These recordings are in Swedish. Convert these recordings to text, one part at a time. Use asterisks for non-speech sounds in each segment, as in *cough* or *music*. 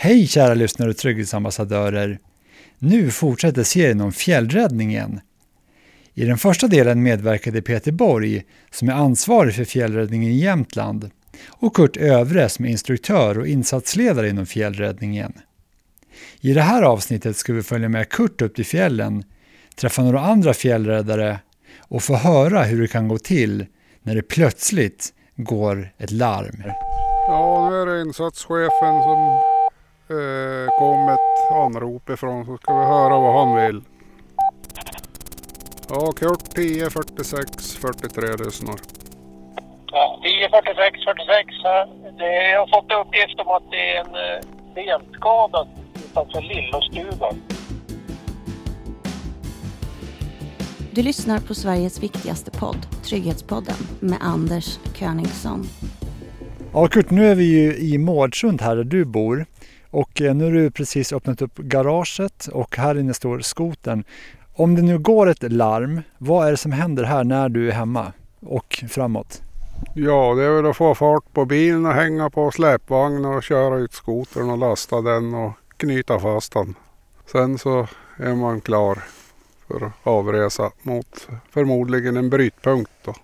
Hej kära lyssnare och trygghetsambassadörer! Nu fortsätter serien om fjällräddningen. I den första delen medverkade Peter Borg, som är ansvarig för fjällräddningen i Jämtland, och Kurt Övre som är instruktör och insatsledare inom fjällräddningen. I det här avsnittet ska vi följa med Kurt upp till fjällen, träffa några andra fjällräddare och få höra hur det kan gå till när det plötsligt går ett larm. Ja, nu är det insatschefen som eh, kom ett anrop ifrån så ska vi höra vad han vill. Ja, Kurt 10 46 43 lyssnar. Ja, 10 46 46. Det, jag har fått uppgift om att det är en eh, benskadad utanför Lillostugan. Du lyssnar på Sveriges viktigaste podd, Trygghetspodden, med Anders Königsson. Ja, Kurt, nu är vi ju i Mårdsund här där du bor. Och eh, nu har du precis öppnat upp garaget och här inne står skotern. Om det nu går ett larm, vad är det som händer här när du är hemma och framåt? Ja, det är väl att få fart på bilen och hänga på släpvagn och köra ut skotern och lasta den och knyta fast den. Sen så är man klar för avresa mot förmodligen en brytpunkt. Då.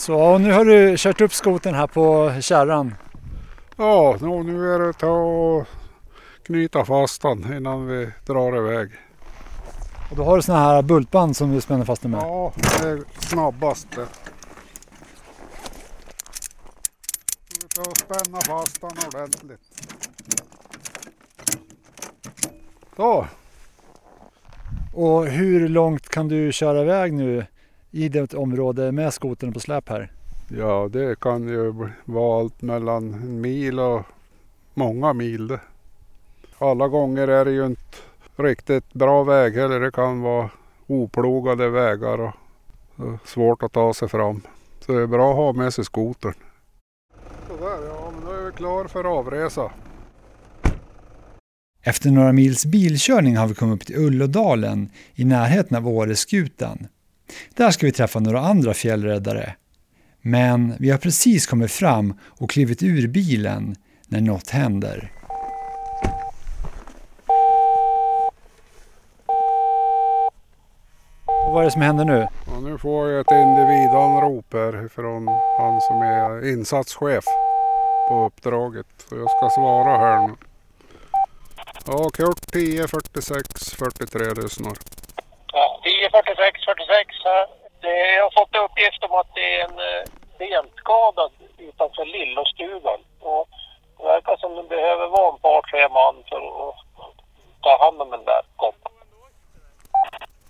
Så nu har du kört upp skoten här på kärran. Ja, nu är det att ta och knyta fast den innan vi drar iväg. Och då har du såna här bultband som du spänner fast den med? Ja, det är snabbast det. Tar och spänna fast den ordentligt. Så. Och hur långt kan du köra iväg nu i det område med skotern på släp här? Ja, det kan ju vara allt mellan en mil och många mil. Alla gånger är det ju inte riktigt bra väg heller. Det kan vara oplogade vägar och svårt att ta sig fram. Så det är bra att ha med sig skotern. Sådär ja, men då är vi klar för avresa. Efter några mils bilkörning har vi kommit upp till Ullådalen i närheten av Åreskutan. Där ska vi träffa några andra fjällräddare. Men vi har precis kommit fram och klivit ur bilen när något händer. Och vad är det som händer nu? Ja, nu får jag ett individanrop här från han som är insatschef på uppdraget. Så jag ska svara här nu. Ja, Kurt 10 46 43 lyssnar. Ja, 10 46 46. Det, jag har fått uppgift om att det är en eh, benskadad utanför Lillostugan. Och det verkar som det behöver vara en par, tre man för att ta hand om den där koppen.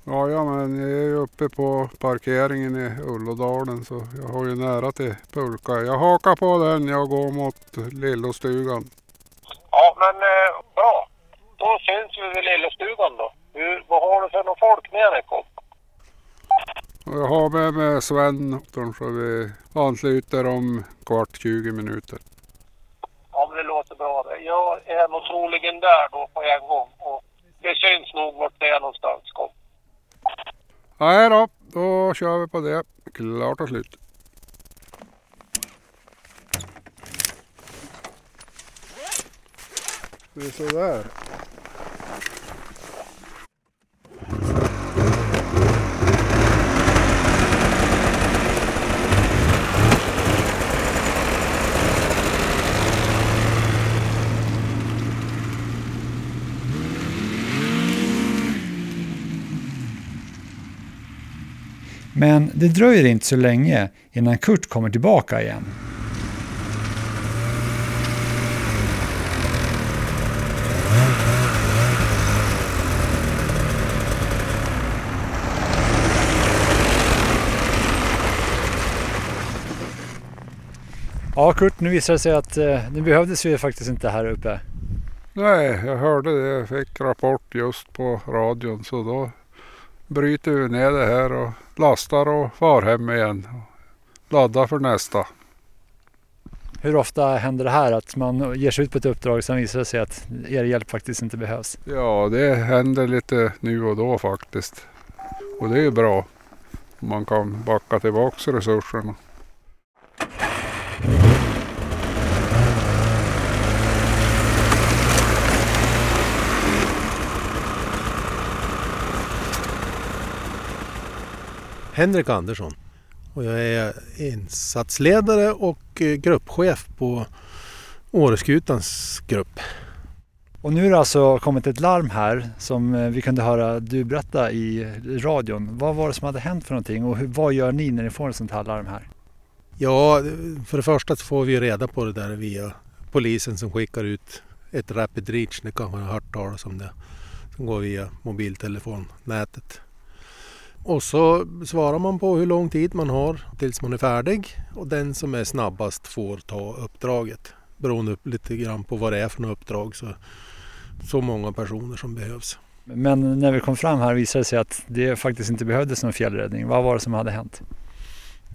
Ja, ja, men jag är uppe på parkeringen i Ullådalen så jag har ju nära till pulka. Jag hakar på den, jag går mot Lillostugan. Ja, men eh, bra. Då syns vi vid Lillostugan då. Hur, vad har du för någon folk med dig Kopp? Och jag har med mig Sven så vi ansluter om kvart 20 minuter. Ja, men det låter bra det. Jag är nog troligen där då på en gång. Och det syns nog vart det är någonstans Kopp. Nej då, då kör vi på det. Klart och slut. Det är sådär. Men det dröjer inte så länge innan Kurt kommer tillbaka igen. Ja Kurt, nu visar det sig att eh, nu behövdes vi faktiskt inte här uppe. Nej, jag hörde det. Jag fick rapport just på radion så då bryter vi ner det här och lastar och far hem igen. Laddar för nästa. Hur ofta händer det här att man ger sig ut på ett uppdrag och sen visar det sig att er hjälp faktiskt inte behövs? Ja, det händer lite nu och då faktiskt. Och det är ju bra. Man kan backa tillbaka resurserna. Henrik Andersson och jag är insatsledare och eh, gruppchef på Åreskutans grupp. Och nu har det alltså kommit ett larm här som eh, vi kunde höra du berätta i radion. Vad var det som hade hänt för någonting och hur, vad gör ni när ni får ett sånt här larm här? Ja, för det första så får vi reda på det där via polisen som skickar ut ett Rapid Reach, ni kanske har hört talas om det, som går via mobiltelefonnätet. Och så svarar man på hur lång tid man har tills man är färdig och den som är snabbast får ta uppdraget. Beroende lite grann på vad det är för något uppdrag så, så många personer som behövs. Men när vi kom fram här visade det sig att det faktiskt inte behövdes någon fjällräddning. Vad var det som hade hänt?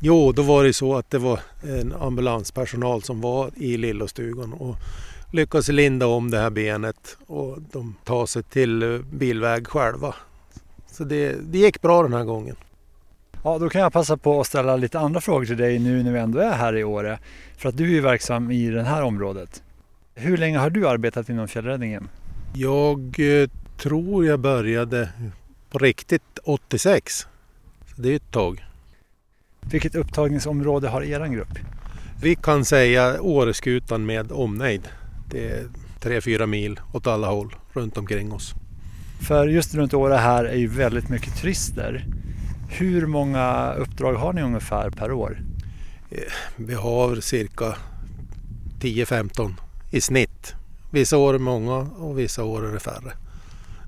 Jo, då var det så att det var en ambulanspersonal som var i Lillostugan och lyckades linda om det här benet och de tar sig till bilväg själva. Så det, det gick bra den här gången. Ja, då kan jag passa på att ställa lite andra frågor till dig nu när vi ändå är här i Åre. För att du är verksam i det här området. Hur länge har du arbetat inom fjällräddningen? Jag eh, tror jag började på riktigt 86. Så det är ett tag. Vilket upptagningsområde har er grupp? Vi kan säga Åreskutan med omnejd. Det är 3-4 mil åt alla håll runt omkring oss. För just runt Åre här är ju väldigt mycket turister. Hur många uppdrag har ni ungefär per år? Eh, vi har cirka 10-15 i snitt. Vissa år är många och vissa år är det färre.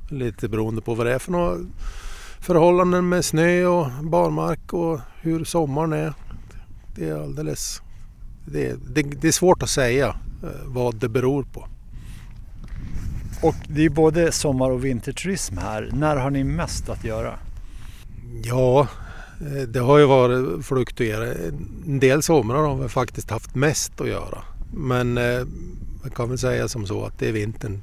Lite beroende på vad det är för några förhållanden med snö och barmark och hur sommaren är. Det är alldeles... Det, det, det är svårt att säga eh, vad det beror på. Och det är både sommar och vinterturism här. När har ni mest att göra? Ja, eh, det har ju varit fluktuerat. En del somrar har vi faktiskt haft mest att göra. Men eh, man kan väl säga som så att det är vintern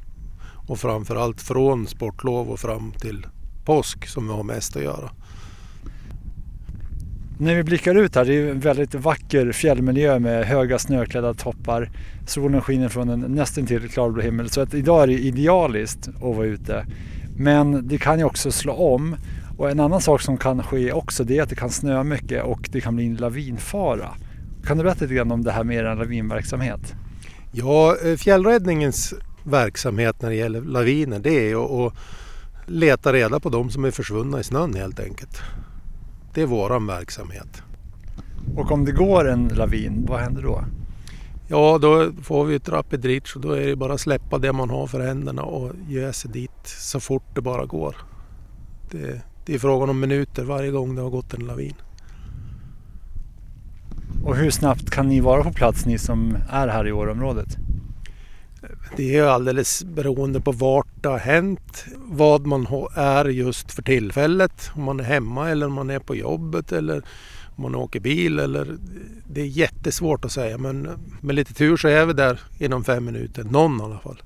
och framförallt från sportlov och fram till påsk som vi har mest att göra. När vi blickar ut här, det är en väldigt vacker fjällmiljö med höga snöklädda toppar. Solen skiner från en nästintill klarblå himmel så att idag är det idealiskt att vara ute. Men det kan ju också slå om och en annan sak som kan ske också det är att det kan snöa mycket och det kan bli en lavinfara. Kan du berätta lite grann om det här med er lavinverksamhet? Ja, eh, fjällräddningens verksamhet när det gäller laviner det är att leta reda på de som är försvunna i snön helt enkelt. Det är våran verksamhet. Och om det går en lavin, vad händer då? Ja, då får vi ett rapid reach och då är det bara att släppa det man har för händerna och ge sig dit så fort det bara går. Det, det är frågan om minuter varje gång det har gått en lavin. Och hur snabbt kan ni vara på plats, ni som är här i Åreområdet? Det är alldeles beroende på vart det har hänt, vad man är just för tillfället. Om man är hemma eller om man är på jobbet eller om man åker bil. Eller, det är jättesvårt att säga men med lite tur så är vi där inom fem minuter. Någon i alla fall.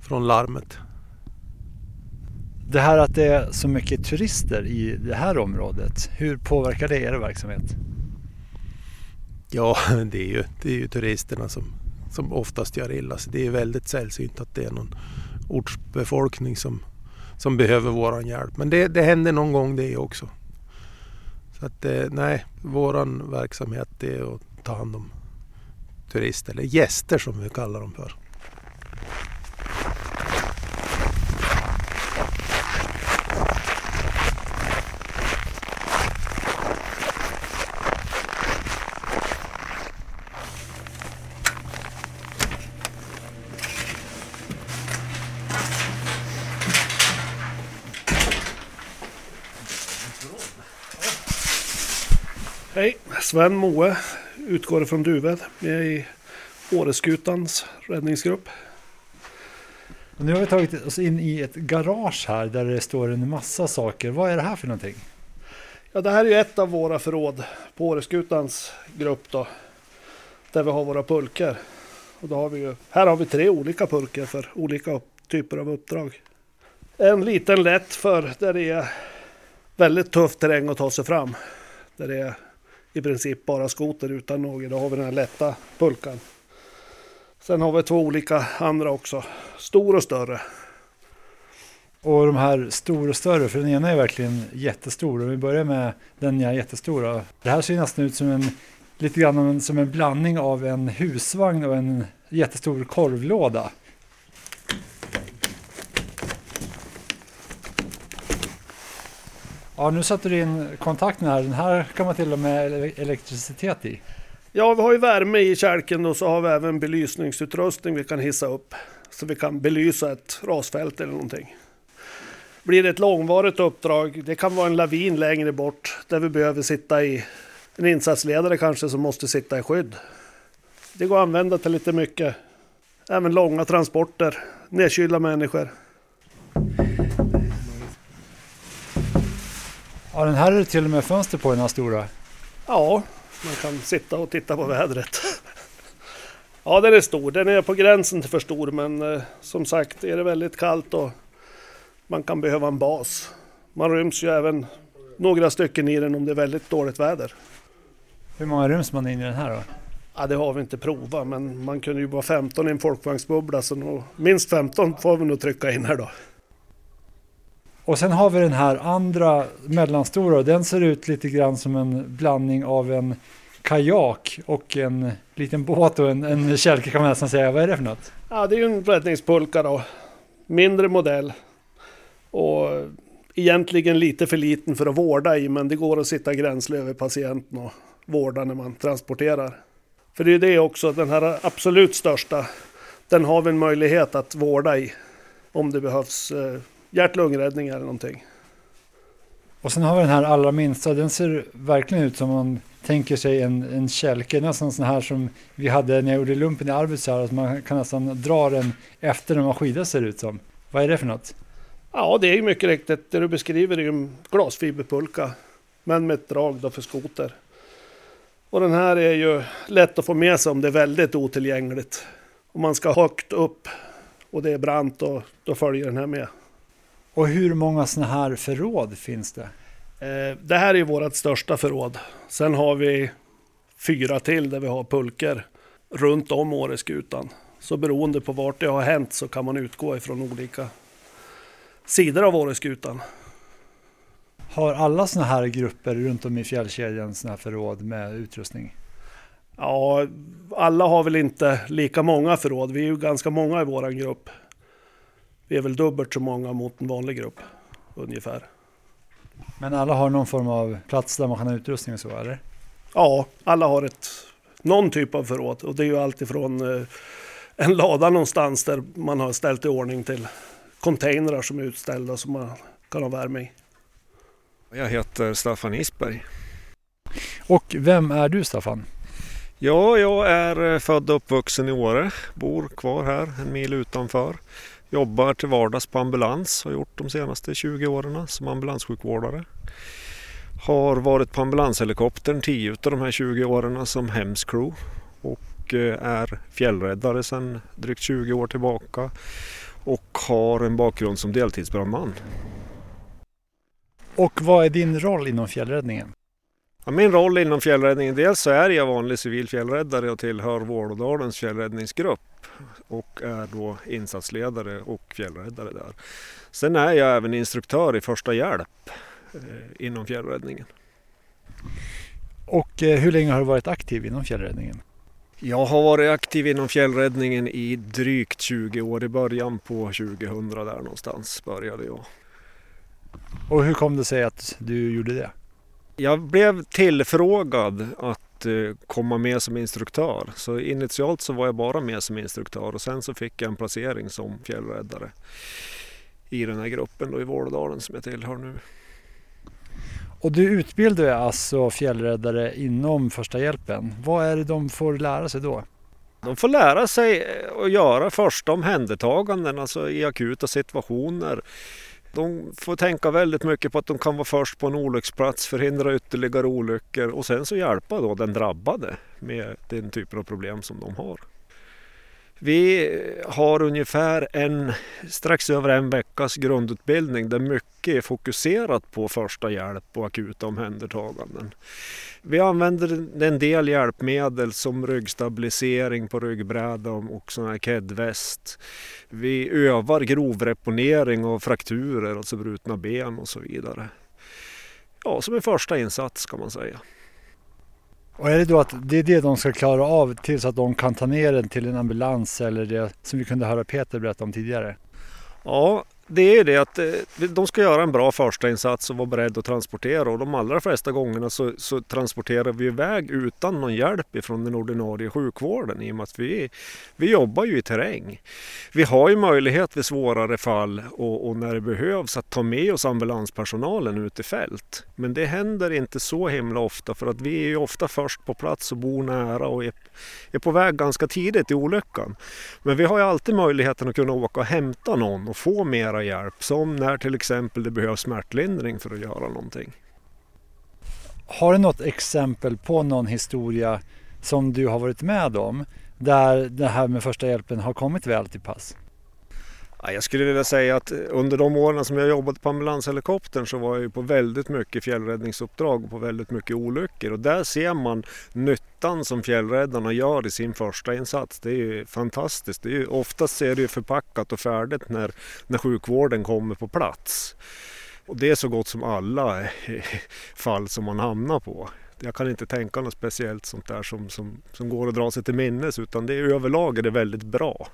Från larmet. Det här att det är så mycket turister i det här området, hur påverkar det er verksamhet? Ja, *laughs* det är ju, det är ju turisterna som, som oftast gör illa sig. Det är väldigt sällsynt att det är någon ortsbefolkning som, som behöver våran hjälp. Men det, det händer någon gång det också. Så att eh, nej, våran verksamhet är att ta hand om turister, eller gäster som vi kallar dem för. Hej, Sven Moe utgår från Duved. Är i Åreskutans räddningsgrupp. Och nu har vi tagit oss in i ett garage här där det står en massa saker. Vad är det här för någonting? Ja, det här är ju ett av våra förråd på Åreskutans grupp då. där vi har våra pulker. Och då har vi ju, här har vi tre olika pulker för olika typer av uppdrag. En liten lätt för där det är väldigt tuff terräng att ta sig fram. Där det är i princip bara skoter utan något. Då har vi den här lätta pulkan. Sen har vi två olika andra också. Stor och större. Och de här stora och större, för den ena är verkligen jättestor. Om vi börjar med den jag är jättestora. Det här ser nästan ut som en, lite grann som en blandning av en husvagn och en jättestor korvlåda. Ja, nu satte du in kontakten här. Den här kan man till och med elektricitet i. Ja, vi har ju värme i kälken och så har vi även belysningsutrustning vi kan hissa upp. Så vi kan belysa ett rasfält eller någonting. Blir det ett långvarigt uppdrag, det kan vara en lavin längre bort där vi behöver sitta i, en insatsledare kanske som måste sitta i skydd. Det går att använda till lite mycket. Även långa transporter, nedkylda människor. Ja, den här är det till och med fönster på den här stora. Ja, man kan sitta och titta på vädret. *laughs* Ja, den är stor. Den är på gränsen till för stor, men eh, som sagt, är det väldigt kallt och man kan behöva en bas. Man ryms ju även några stycken i den om det är väldigt dåligt väder. Hur många ryms man in i den här då? Ja, det har vi inte provat, men man kunde ju vara 15 i en folkvagnsbubbla, så nog, minst 15 får vi nog trycka in här då. Och sen har vi den här andra mellanstora och den ser ut lite grann som en blandning av en kajak och en liten båt och en, en kälke kan man nästan säga. Vad är det för något? Ja, det är ju en räddningspulka då. Mindre modell. Och egentligen lite för liten för att vårda i, men det går att sitta gränsle över patienten och vårda när man transporterar. För det är ju det också, den här absolut största, den har vi en möjlighet att vårda i. Om det behövs eh, hjärt-lungräddning eller någonting. Och sen har vi den här allra minsta, den ser verkligen ut som man tänker sig en, en kälke, nästan sån här som vi hade när jag gjorde lumpen i Arvidsjaur, att man kan nästan dra den efter när man skidar ser det ut som. Vad är det för något? Ja, det är ju mycket riktigt. Det du beskriver är ju en glasfiberpulka, men med ett drag då för skoter. Och den här är ju lätt att få med sig om det är väldigt otillgängligt. Om man ska högt upp och det är brant, och, då följer den här med. Och hur många sådana här förråd finns det? Eh, det här är vårt största förråd. Sen har vi fyra till där vi har pulker runt om Åreskutan. Så beroende på vart det har hänt så kan man utgå ifrån olika sidor av Åreskutan. Har alla sådana här grupper runt om i fjällkedjan sådana här förråd med utrustning? Ja, alla har väl inte lika många förråd. Vi är ju ganska många i vår grupp. Vi är väl dubbelt så många mot en vanlig grupp ungefär. Men alla har någon form av plats där man kan ha utrustning och så eller? Ja, alla har ett, någon typ av förråd och det är ju alltifrån eh, en lada någonstans där man har ställt i ordning till containrar som är utställda som man kan ha värme i. Jag heter Staffan Isberg. Och vem är du Staffan? Ja, jag är eh, född och uppvuxen i Åre. Bor kvar här en mil utanför. Jobbar till vardags på ambulans, har gjort de senaste 20 åren som ambulanssjukvårdare. Har varit på ambulanshelikoptern 10 av de här 20 åren som hemscrew och eh, är fjällräddare sedan drygt 20 år tillbaka och har en bakgrund som deltidsbrandman. Och vad är din roll inom fjällräddningen? Ja, min roll inom fjällräddningen, dels så är jag vanlig civil fjällräddare och tillhör Vålådalens fjällräddningsgrupp och är då insatsledare och fjällräddare där. Sen är jag även instruktör i första hjälp eh, inom fjällräddningen. Och eh, hur länge har du varit aktiv inom fjällräddningen? Jag har varit aktiv inom fjällräddningen i drygt 20 år. I början på 2000 där någonstans började jag. Och hur kom det sig att du gjorde det? Jag blev tillfrågad att eh, komma med som instruktör. Så initialt så var jag bara med som instruktör och sen så fick jag en placering som fjällräddare i den här gruppen då i Vålådalen som jag tillhör nu. Och du utbildar alltså fjällräddare inom första hjälpen. Vad är det de får lära sig då? De får lära sig att göra första omhändertaganden, alltså i akuta situationer. De får tänka väldigt mycket på att de kan vara först på en olycksplats, förhindra ytterligare olyckor och sen så hjälpa då den drabbade med den typen av problem som de har. Vi har ungefär en, strax över en veckas grundutbildning där mycket är fokuserat på första hjälp och akuta omhändertaganden. Vi använder en del hjälpmedel som ryggstabilisering på ryggbräda och sån här kedväst. Vi övar grovreponering av frakturer, alltså brutna ben och så vidare. Ja, som en första insats kan man säga. Och är det då att det är det de ska klara av tills att de kan ta ner den till en ambulans eller det som vi kunde höra Peter berätta om tidigare? Ja, det är det att eh, de ska göra en bra första insats och vara beredda att transportera och de allra flesta gångerna så, så, transporterar vi iväg utan någon hjälp ifrån den ordinarie sjukvården i och med att vi, vi jobbar ju i terräng. Vi har ju möjlighet vid svårare fall och, och när det behövs att ta med oss ambulanspersonalen ut i fält. Men det händer inte så himla ofta för att vi är ju ofta först på plats och bor nära och är, är på väg ganska tidigt i olyckan. Men vi har ju alltid möjligheten att kunna åka och hämta någon och få mera hjälp som när till exempel det behövs smärtlindring för att göra någonting. Har du något exempel på någon historia som du har varit med om där det här med första hjälpen har kommit väl till pass? Jag skulle vilja säga att under de åren som jag jobbat på ambulanshelikoptern så var jag på väldigt mycket fjällräddningsuppdrag och på väldigt mycket olyckor och där ser man nyttan som fjällräddarna gör i sin första insats. Det är ju fantastiskt. Det är, oftast är det ju förpackat och färdigt när, när sjukvården kommer på plats. Och det är så gott som alla *laughs* fall som man hamnar på. Jag kan inte tänka något speciellt sånt där som, som, som går att dra sig till minnes utan det är överlag är det väldigt bra.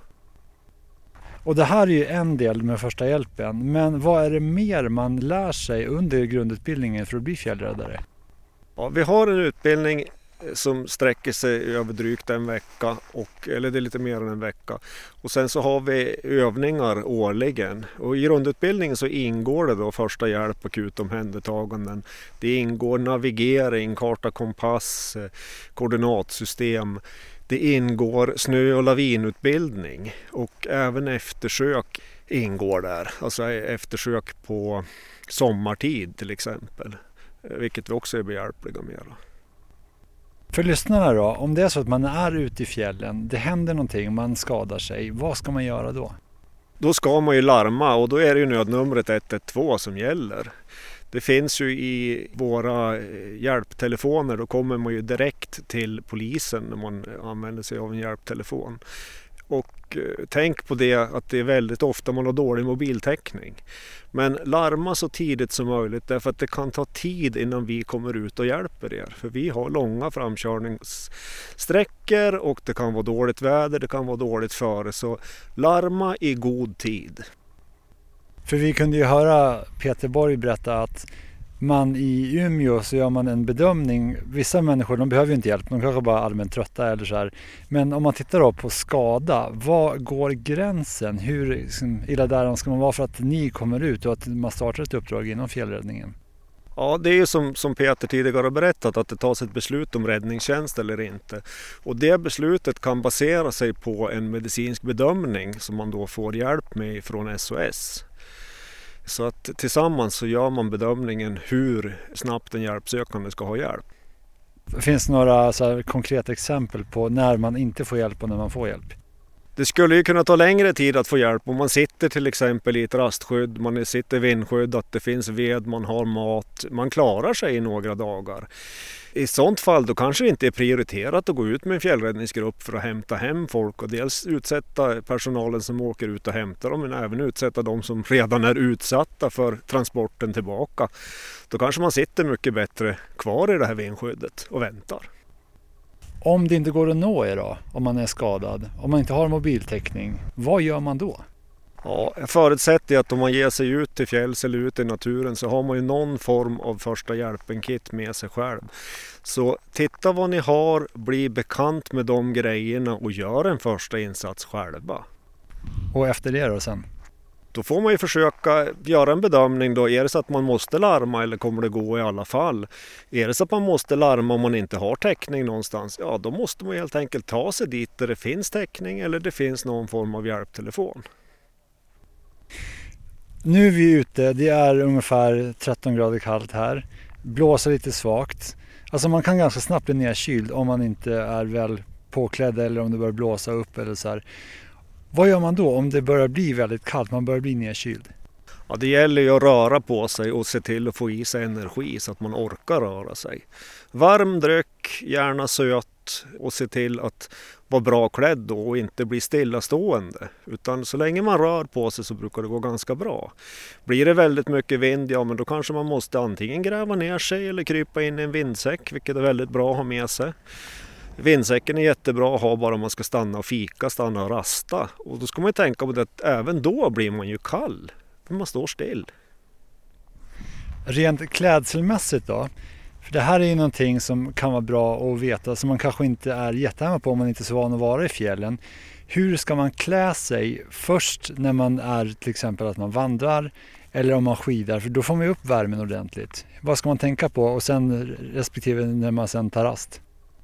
Och det här är ju en del med första hjälpen. Men vad är det mer man lär sig under grundutbildningen för att bli fjällräddare? Ja, vi har en utbildning som sträcker sig över drygt en vecka, och, eller det är lite mer än en vecka. Och sen så har vi övningar årligen. Och I grundutbildningen så ingår det då första hjälp, akut omhändertaganden. Det ingår navigering, karta, kompass, koordinatsystem. Det ingår snö och lavinutbildning och även eftersök ingår där. Alltså eftersök på sommartid till exempel. Vilket vi också är behjälpliga med. För lyssnarna då, om det är så att man är ute i fjällen, det händer någonting, man skadar sig, vad ska man göra då? Då ska man ju larma och då är det ju nödnumret 112 som gäller. Det finns ju i våra eh, hjälptelefoner, då kommer man ju direkt till polisen när man använder sig av en hjälptelefon. Och eh, tänk på det att det är väldigt ofta man har dålig mobiltäckning. Men larma så tidigt som möjligt därför att det kan ta tid innan vi kommer ut och hjälper er. För vi har långa framkörningssträckor och det kan vara dåligt väder, det kan vara dåligt före. Så larma i god tid. För vi kunde ju höra Peter Borg berätta att man i Umeå så gör man en bedömning. Vissa människor de behöver ju inte hjälp, de kanske bara är allmänt trötta eller så här. Men om man tittar då på skada, var går gränsen? Hur liksom, illa däran ska man vara för att ni kommer ut och att man startar ett uppdrag inom fjällräddningen? Ja, det är ju som, som Peter tidigare har berättat att det tas ett beslut om räddningstjänst eller inte. Och det beslutet kan basera sig på en medicinsk bedömning som man då får hjälp med från SOS. Så att tillsammans så gör man bedömningen hur snabbt en hjälpsökande ska ha hjälp. Finns det några så konkreta exempel på när man inte får hjälp och när man får hjälp? Det skulle ju kunna ta längre tid att få hjälp om man sitter till exempel i ett rastskydd, man sitter vindskydd, att det finns ved, man har mat, man klarar sig i några dagar. I sånt fall då kanske det inte är prioriterat att gå ut med en fjällräddningsgrupp för att hämta hem folk och dels utsätta personalen som åker ut och hämtar dem men även utsätta de som redan är utsatta för transporten tillbaka. Då kanske man sitter mycket bättre kvar i det här vindskyddet och väntar. Om det inte går att nå er då, om man är skadad, om man inte har mobiltäckning, vad gör man då? Ja, jag förutsätter att om man ger sig ut till fjälls eller ut i naturen så har man ju någon form av första hjälpen-kit med sig själv. Så titta vad ni har, bli bekant med de grejerna och gör en första insats själva. Och efter det då sen? Då får man ju försöka göra en bedömning då. Är det så att man måste larma eller kommer det gå i alla fall? Är det så att man måste larma om man inte har täckning någonstans? Ja, då måste man helt enkelt ta sig dit där det finns täckning eller det finns någon form av hjälptelefon. Nu är vi ute, det är ungefär 13 grader kallt här. Blåser lite svagt. Alltså man kan ganska snabbt bli nedkyld om man inte är väl påklädd eller om det börjar blåsa upp eller så här. Vad gör man då om det börjar bli väldigt kallt, man börjar bli nedkyld? Ja, det gäller ju att röra på sig och se till att få i sig energi så att man orkar röra sig. Varm dryck, gärna söt och se till att vara bra klädd då och inte bli stillastående. Utan så länge man rör på sig så brukar det gå ganska bra. Blir det väldigt mycket vind, ja men då kanske man måste antingen gräva ner sig eller krypa in i en vindsäck, vilket är väldigt bra att ha med sig. Vindsäcken är jättebra att ha bara om man ska stanna och fika, stanna och rasta. Och då ska man ju tänka på det att även då blir man ju kall. För man står still. Rent klädselmässigt då? För det här är ju någonting som kan vara bra att veta som man kanske inte är jättehemma på om man inte är så van att vara i fjällen. Hur ska man klä sig först när man är till exempel att man vandrar eller om man skidar för då får man ju upp värmen ordentligt. Vad ska man tänka på och sen respektive när man sen tar rast?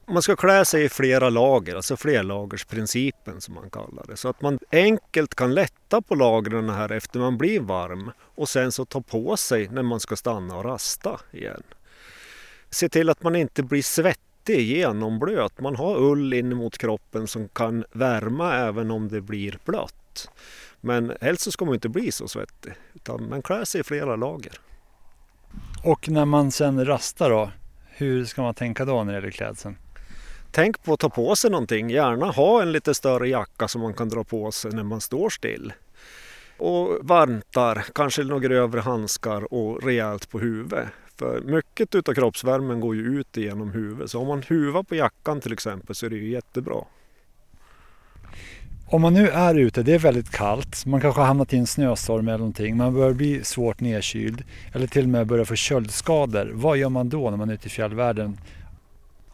Man ska klä sig i flera lager, alltså flerlagersprincipen som man kallar det. Så att man enkelt kan lätta på lagren här efter man blir varm och sen så ta på sig när man ska stanna och rasta igen. Se till att man inte blir svettig, genomblöt. Man har ull in mot kroppen som kan värma även om det blir blött. Men helst så ska man inte bli så svettig, utan man klär sig i flera lager. Och när man sen rastar då, hur ska man tänka då när det gäller klädseln? Tänk på att ta på sig någonting, gärna ha en lite större jacka som man kan dra på sig när man står still. Och vantar, kanske några grövre handskar och rejält på huvudet. För mycket utav kroppsvärmen går ju ut genom huvudet. Så om man huvar på jackan till exempel så är det ju jättebra. Om man nu är ute, det är väldigt kallt, man kanske har hamnat i en snöstorm eller någonting, man börjar bli svårt nedkyld eller till och med börjar få köldskador. Vad gör man då när man är ute i fjällvärlden?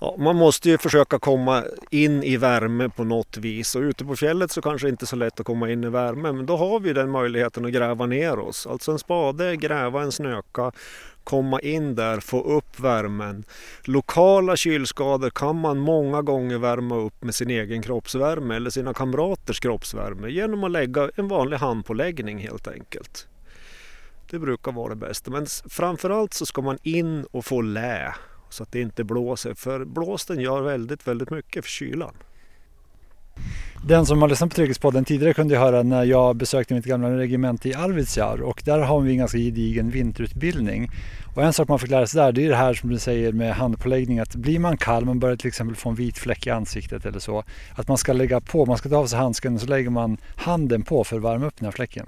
Ja, man måste ju försöka komma in i värme på något vis och ute på fjället så kanske det inte är så lätt att komma in i värme men då har vi den möjligheten att gräva ner oss. Alltså en spade, gräva en snöka, komma in där, få upp värmen. Lokala kylskador kan man många gånger värma upp med sin egen kroppsvärme eller sina kamraters kroppsvärme genom att lägga en vanlig handpåläggning helt enkelt. Det brukar vara det bästa men framförallt så ska man in och få lä så att det inte blåser. För blåsten gör väldigt, väldigt mycket för kylan. Den som har lyssnat på Trygghetspodden tidigare kunde höra när jag besökte mitt gamla regemente i Arvidsjaur och där har vi en ganska gedigen vinterutbildning. Och en sak man fick lära sig där det är det här som du säger med handpåläggning att blir man kall, man börjar till exempel få en vit fläck i ansiktet eller så, att man ska lägga på, man ska ta av sig handsken och så lägger man handen på för att värma upp den här fläcken.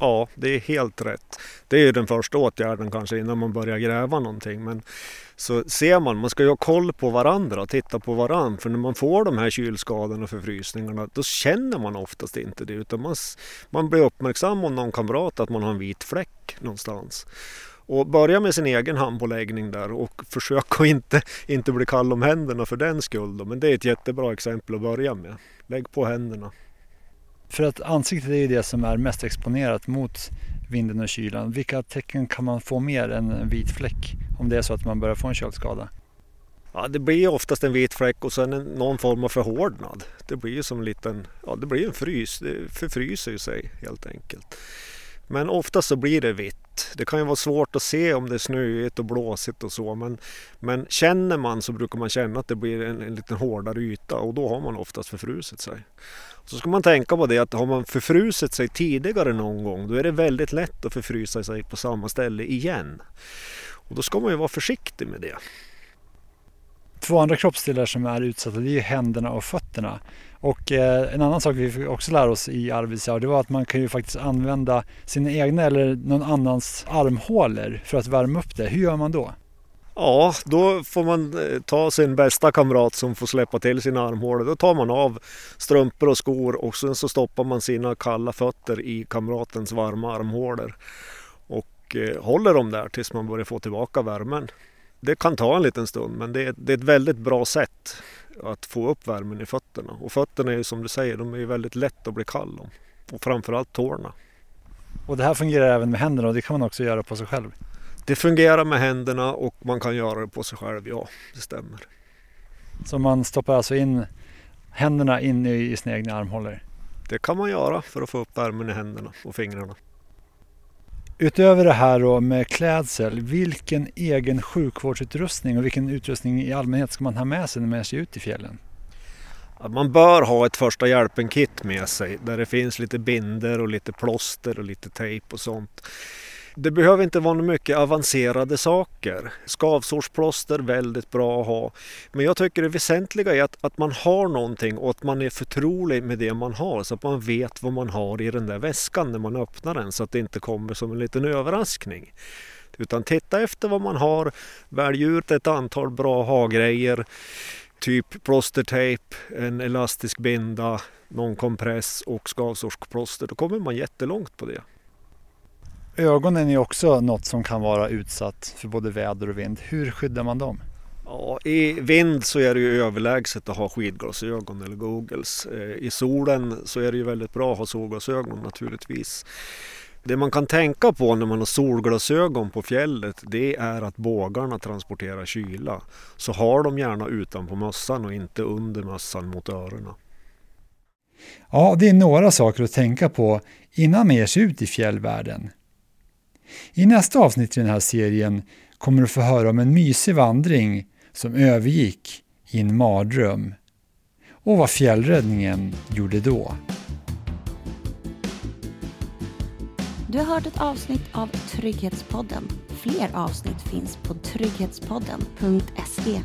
Ja, det är helt rätt. Det är den första åtgärden kanske innan man börjar gräva någonting. Men så ser man, man ska ju ha koll på varandra och titta på varandra. För när man får de här kylskadorna och förfrysningarna då känner man oftast inte det. Utan man, man blir uppmärksam om någon kamrat att man har en vit fläck någonstans. Och börja med sin egen handpåläggning där och *laughs* försök att inte, inte bli kall om händerna för den skull. Då. Men det är ett jättebra exempel att börja med. Lägg på händerna. För att ansiktet är ju det som är mest exponerat mot vinden och kylan. Vilka tecken kan man få mer än en vit fläck om det är så att man börjar få en köldskada? Ja, det blir oftast en vit fläck och sen någon form av förhårdnad. Det blir ju som en liten, ja det blir en frys, det förfryser ju sig helt enkelt. Men oftast så blir det vitt. Det kan ju vara svårt att se om det är snöigt och blåsigt och så men, men känner man så brukar man känna att det blir en, en lite hårdare yta och då har man oftast förfrusit sig. Så ska man tänka på det att har man förfrusit sig tidigare någon gång då är det väldigt lätt att förfrysa sig på samma ställe igen. Och då ska man ju vara försiktig med det. Två andra kroppsdelar som är utsatta det är händerna och fötterna. Och eh, en annan sak vi fick också lära oss i Arvidsjaur det var att man kan ju faktiskt använda sina egna eller någon annans armhålor för att värma upp det. Hur gör man då? Ja, då får man eh, ta sin bästa kamrat som får släppa till sina armhålor. Då tar man av strumpor och skor och sen så stoppar man sina kalla fötter i kamratens varma armhålor. Och eh, håller dem där tills man börjar få tillbaka värmen. Det kan ta en liten stund men det är, det är ett väldigt bra sätt att få upp värmen i fötterna. Och fötterna är ju som du säger, de är väldigt lätt att bli kall om. Och framförallt tårna. Och det här fungerar även med händerna och det kan man också göra på sig själv? Det fungerar med händerna och man kan göra det på sig själv, ja det stämmer. Så man stoppar alltså in händerna in i sina egna armhålor? Det kan man göra för att få upp värmen i händerna och fingrarna. Utöver det här då med klädsel, vilken egen sjukvårdsutrustning och vilken utrustning i allmänhet ska man ha med sig när man ger sig ut i fjällen? Man bör ha ett första hjälpen-kit med sig där det finns lite binder och lite plåster och lite tejp och sånt. Det behöver inte vara mycket avancerade saker. Skavsårsplåster, väldigt bra att ha. Men jag tycker det väsentliga är att, att man har någonting och att man är förtrolig med det man har så att man vet vad man har i den där väskan när man öppnar den så att det inte kommer som en liten överraskning. Utan titta efter vad man har, välj ut ett antal bra ha-grejer typ plåstertejp, en elastisk binda, någon kompress och skavsårsplåster. Då kommer man jättelångt på det. Ögonen är också något som kan vara utsatt för både väder och vind. Hur skyddar man dem? Ja, I vind så är det ju överlägset att ha skidglasögon eller googles. Eh, I solen så är det ju väldigt bra att ha solglasögon naturligtvis. Det man kan tänka på när man har solglasögon på fjället det är att bågarna transporterar kyla. Så har de gärna utanpå mössan och inte under mössan mot öronen. Ja, det är några saker att tänka på innan man ger sig ut i fjällvärlden. I nästa avsnitt i den här serien kommer du få höra om en mysig vandring som övergick i en mardröm och vad fjällräddningen gjorde då. Du har hört ett avsnitt av Trygghetspodden. Fler avsnitt finns på trygghetspodden.se.